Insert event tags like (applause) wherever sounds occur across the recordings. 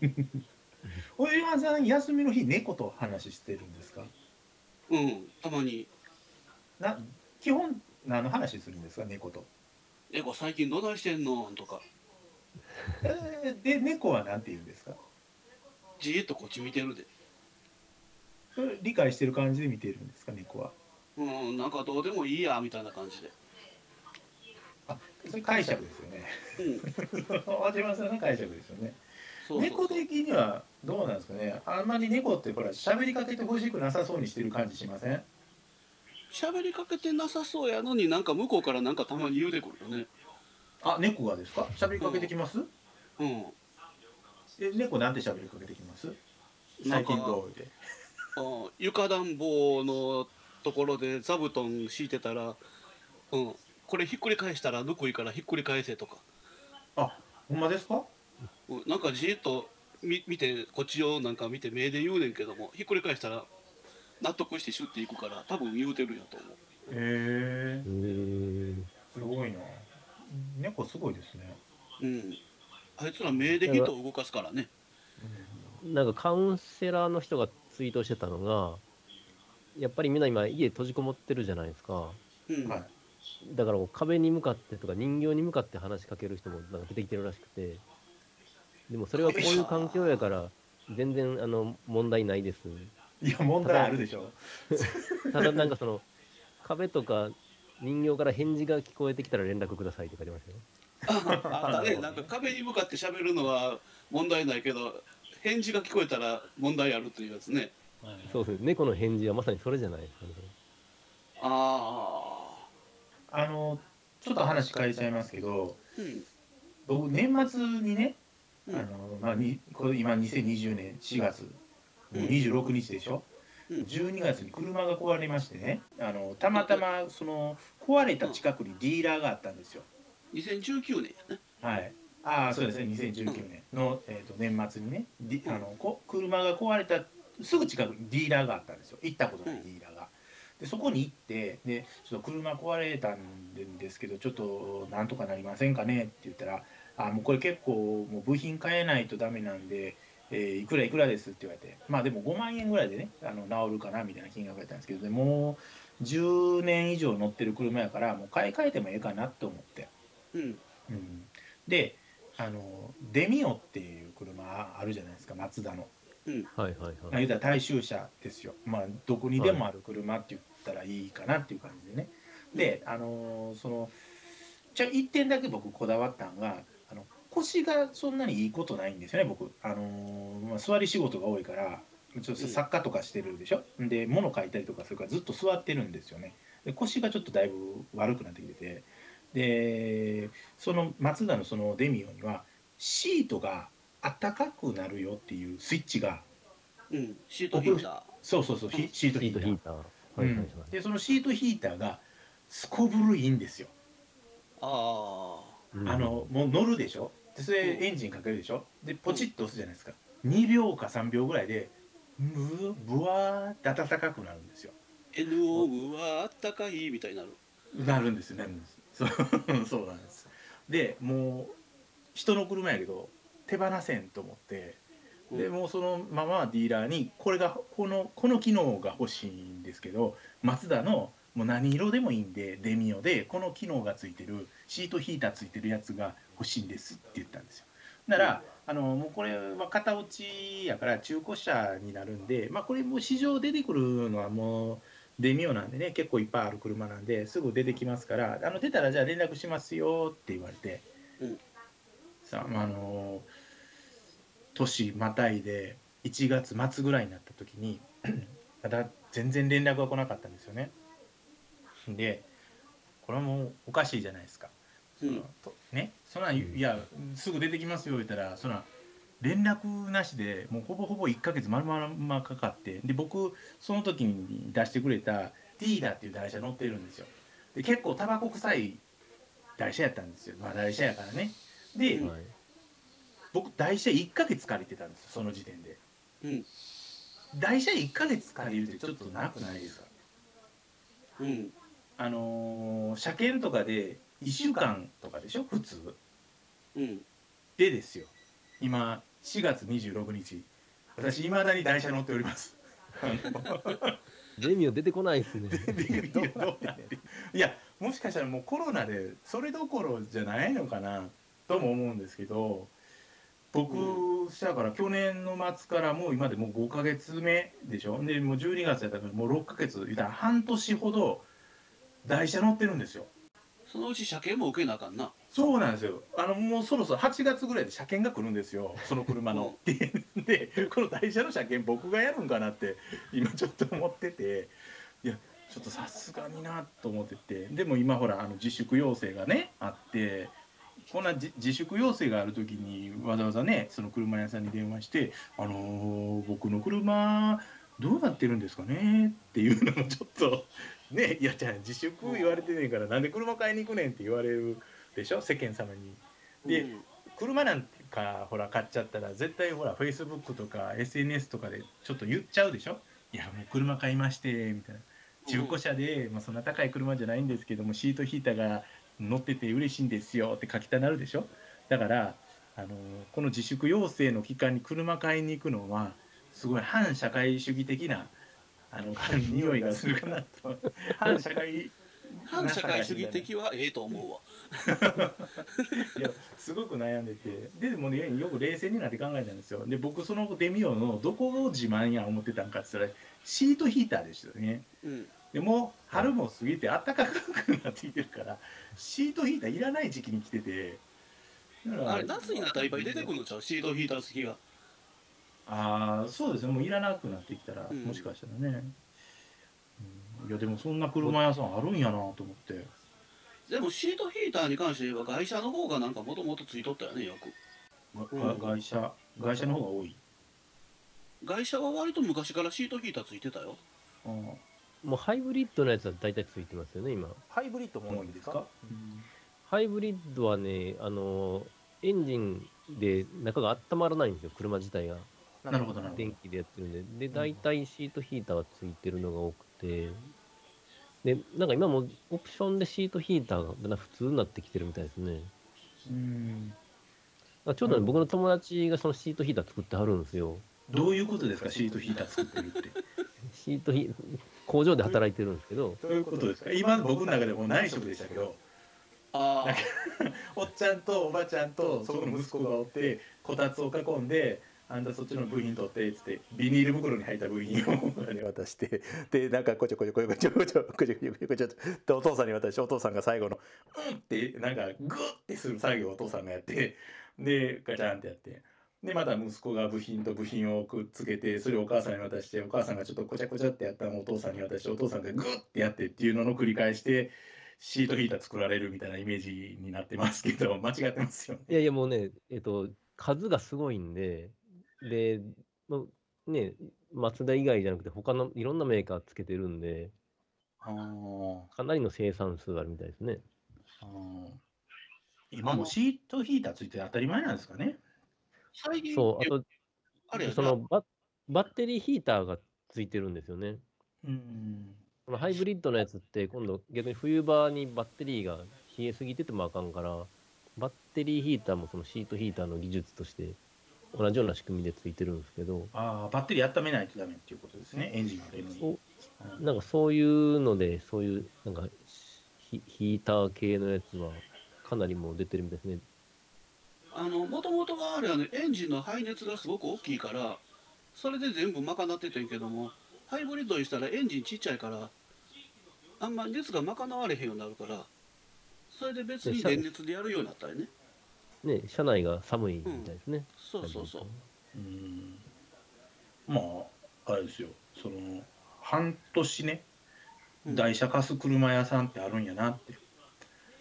(laughs) お岩さん休みの日猫と話してるんですか？うんたまに。な基本何の話するんですか？猫と「猫最近どないしてんの?」とか。えーで猫は何て言うんですか？じーっとこっち見てるで。それ理解してる感じで見てるんですか？猫は。うんなんかどうでもいいやみたいな感じで。あそれ解釈ですよね。うん。(laughs) 渡島さんの解釈ですよね猫的にはどうなんですかね。あんまり猫ってほら喋りかけてほしくなさそうにしてる感じしません？喋りかけてなさそうやのになんか向こうからなんかたまに言うてくるよね。あ猫がですか？喋りかけてきます、うん。え猫なんて喋りかけてきます？最近どう？であ床暖房のところで座布団敷いてたら、うん、これひっくり返したらぬくいからひっくり返せとか、あほんまですか？うん、なんかじーっと見見てこっちをなんか見て目で言うねんけどもひっくり返したら納得してシュッていくから多分言うてるんやと思う。へえへー。すごいな。猫すごいですね、うん。あいつら目で人を動かすからね。なんかカウンセラーの人がツイートしてたのが、やっぱりみんな今家閉じこもってるじゃないですか。うん、はい。だからこう壁に向かってとか人形に向かって話しかける人もなんか出てきてるらしくて、でもそれはこういう環境やから全然あの問題ないです。いや問題あるでしょただなんかその壁とか人形から返事が聞こえてきたら連絡くださいって書いてましたよ。ああったねなんか壁に向かって喋るのは問題ないけど返事が聞こえたら問題あるというやつねそうですね。猫の返事はまさにそれじゃないですかね。あああのちょっと話変えちゃいますけどうん僕年末にね、うんあのまあ、にこれ今2020年4月もう26日でしょ、うん。12月に車が壊れましてねあのたまたまその壊れた近くにディーラーがあったんですよ。2019年やね。はい、ああそうですね2019年の、えー、と年末にねあのこ車が壊れたすぐ近くにディーラーがあったんですよ。行ったことないディーラーが。でそこに行ってでちょっと車壊れたんですけどちょっとなんとかなりませんかねって言ったら「あもうこれ結構もう部品変えないとダメなんで、えーいくらいくらです」って言われて。まあでも5万円ぐらいでねあの治るかなみたいな金額だったんですけどでもう10年以上乗ってる車やからもう買い替えてもええかなと思って。うん。うん、であのデミオっていう車あるじゃないですかマツダの、はいはいまあ、はい。言うたら大衆車ですよ。まあどこにでもある車って言ったらいいかなっていう感じでね。であのそのじゃあ1点だけ僕こだわったんが腰がそんなにいいことないんですよね僕。あの、まあ、座り仕事が多いからちょっと作家とかしてるでしょ？で物書いたりとかするからずっと座ってるんですよね。で腰がちょっとだいぶ悪くなってきてて。でそのマツダのそのデミオにはシートがあったかくなるよっていうスイッチがうん。シートヒータそうそうそうヒシートシヒーター。ーター。はい。うん、でそのシートヒーターがすこぶるいいんですよ、ー。あうん。あのもう乗るでしょ？でそれエンジンかけるでしょ？でポチッと押すじゃないですか、2秒か3秒ぐらいでブブワーって暖かくなるんですよ。あ NO はあったかいみたいになる。なるんですよなるんですそう (laughs) そうなんです。でもう人の車やけど手放せんと思って。でうん。もうそのままディーラーにこれがこのこの機能が欲しいんですけどマツダのもう何色でもいいんでデミオでこの機能がついてるシートヒーターついてるやつが欲しいんですって言ったんですよ。なら、あのもうこれは型落ちやから中古車になるんでまあこれもう市場出てくるのはもうデミオなんでね結構いっぱいある車なんですぐ出てきますからあの出たらじゃあ連絡しますよって言われて、うん。さああの年またいで1月末ぐらいになった時に (clears throat) まだ全然連絡が来なかったんですよねでこれはもうおかしいじゃないですか、うん。そねそんなんいやすぐ出てきますよ言ったらそんな連絡なしでもうほぼほぼ1ヶ月丸々かかってで僕その時に出してくれたディーダっていう台車乗ってるんですよ。で結構タバコ臭い台車やったんですよ。まあ台車やからね。で、うんはい。僕台車1ヶ月借りてたんですよその時点で。うん。台車1ヶ月借りるってちょっと長くないですか？うんあのー車検とかで1週間とかでしょ？普通。うん。でですよ。今4月26日。私いまだに台車乗っております。レミオ出てこないですね。(laughs) いやもしかしたらもうコロナでそれどころじゃないのかなとも思うんですけど僕したから去年の末からもう今でもう5ヶ月目でしょ？でもう12月やったからもう6ヶ月言ったら半年ほど台車乗ってるんですよ。そのうち車検も受けなあかんな。そうなんですよ。あのもうそろそろ8月ぐらいで車検が来るんですよ。その車の。(laughs) ででこの台車の車検僕がやるんかなって今ちょっと思ってて。いやちょっとさすがになと思ってて。でも今ほらあの自粛要請がねあってこんな自自粛要請がある時にわざわざねその車屋さんに電話して「あのー僕の車どうなってるんですかね?」っていうのもちょっと (laughs) ねいやじゃあ自粛言われてねえからなんで車買いに行くねんって言われるでしょ？世間様に。でうん。車なんかほら買っちゃったら絶対ほらフェイスブックとか SNS とかでちょっと言っちゃうでしょ？いやもう車買いましてみたいな。中古車で、まあ、そんな高い車じゃないんですけどもシートヒーターが乗ってて嬉しいんですよって書きたなるでしょ？だからあのこの自粛要請の期間に車買いに行くのはすごい反社会主義的なあの匂いがするかなと。(laughs) 反社会反社会主義的はええと思うわ。(laughs) いやすごく悩んでて。ででもねよく冷静になって考えたんですよ。で僕そのデミオのどこを自慢や思ってたんかって言ったらシートヒーターでしたよね。うん。でもう春も過ぎて暖かくなってきてるからシートヒーターいらない時期に来てて。だからあれ夏になったらいっぱい出てくるのちゃう？シートヒーター付きがああそうですね。もういらなくなってきたら、うん。もしかしたらね、うん、いやでもそんな車屋さんあるんやなと思って。でもシートヒーターに関して言えば外車の方がなんかもともとついとったよねよく。がが外車外車の方が多い。外車は割と昔からシートヒーターついてたよ。あー。もうハイブリッドのやつは大体ついてますよね、今。ハイブリッドも多いんですか？ハイブリッドはね、あの、エンジンで中が温まらないんですよ、車自体が。なるほどなるほど。電気でやってるんで。で、大体シートヒーターがついてるのが多くて。で、なんか今もオプションでシートヒーターが普通になってきてるみたいですね。うん。あちょうどね、うん僕の友達がそのシートヒーター作ってはるんですよ。どういうことですか？シートヒーター作ってるって。(laughs) シートヒ工場で働いてるんですけど、どういうことですか？今僕の中でもう内職でしたけど。ああおっちゃんとおばちゃんとそこの息子がおってこたつを囲んであんたそっちの部品取ってっつってビニール袋に入った部品を。渡して。でなんかこちょこちょこちょこちょこちょこちょこちょこちょってお父さんに渡してお父さんが最後の「うん」ってなんかグッてする作業をお父さんがやってでガチャンってやって。でまた息子が部品と部品をくっつけてそれをお母さんに渡してお母さんがちょっとこちゃこちゃってやったのをお父さんに渡してお父さんがグッてやってっていうのの繰り返してシートヒーター作られるみたいなイメージになってますけど間違ってますよね。いやいやもうね、えっと、数がすごいんで、で、まね、マツダ以外じゃなくて、他のいろんなメーカーつけてるんで、かなりの生産数があるみたいですね。今もシートヒーターついて当たり前なんですかね。最近そう、あと、あれそのババッテリーヒーターがついてるんですよね。うん。このハイブリッドのやつって、今度逆に冬場にバッテリーが冷えすぎててもあかんから、バッテリーヒーターもそのシートヒーターの技術として同じような仕組みでついてるんですけど、ああ、バッテリー温めないとダメっていうことですね。エンジンのに。そううんなんかそういうので、そういうなんかヒヒーター系のやつはかなりもう出てるみたいですね。あのもともとがあれはねエンジンの排熱がすごく大きいからそれで全部賄っててんけどもハイブリッドにしたらエンジンちっちゃいからあんま熱が賄われへんようになるからそれで別に電熱でやるようになったよねね、車内が寒いみたいですね。そうそうそう。うん。まあ、あれですよ。その、半年ね、うん。台車貸す車屋さんってあるんやなって。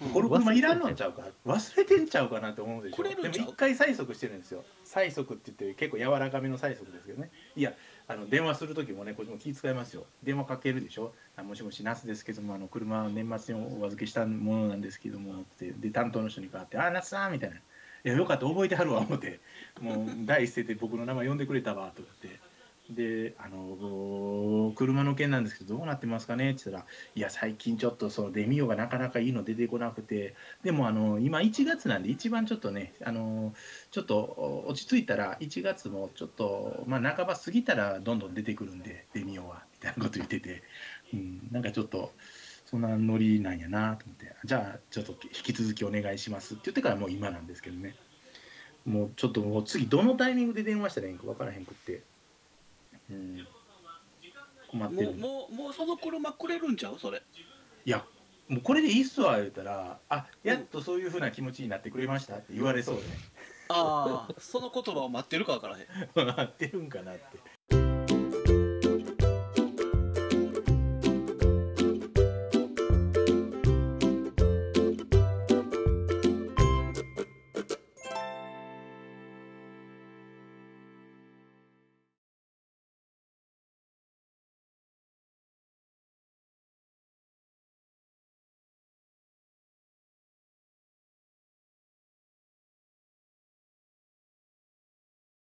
うん。この車いらんのちゃうか。忘れてんちゃうかなって思うでしょ。でも一回催促してるんですよ。催促って言って結構柔らかめの催促ですけどね。いやあの電話する時もねこっちも気遣いますよ。電話かけるでしょ？あもしもしナスですけどもあの車は年末にお預けしたものなんですけどもってで担当の人に代わって「あナスさん」みたいな「いやよかった覚えてはるわ」思って。もう第一声で僕の名前呼んでくれたわと思って。で、あの車の件なんですけど、どうなってますかね？って言ったら、いや、最近ちょっとそのデミオがなかなかいいの出てこなくて、でもあの今、1月なんで、一番ちょっとね、あのちょっと落ち着いたら、1月もちょっと、まあ、半ば過ぎたらどんどん出てくるんで、デミオはみたいなこと言ってて、うん、なんかちょっと、そんなノリなんやなと思って、じゃあ、ちょっと引き続きお願いします。って言ってから、もう今なんですけどね。もうちょっともう次どのタイミングで電話したらいいんか分からへんくって、うん、困ってる。もうもうもうその車くれるんちゃう？それ。いやもうこれでいいっすわ言うたらあやっとそういうふうな気持ちになってくれましたって言われそうで。ああその言葉を待ってるかわからへん。(laughs) なってるんかなって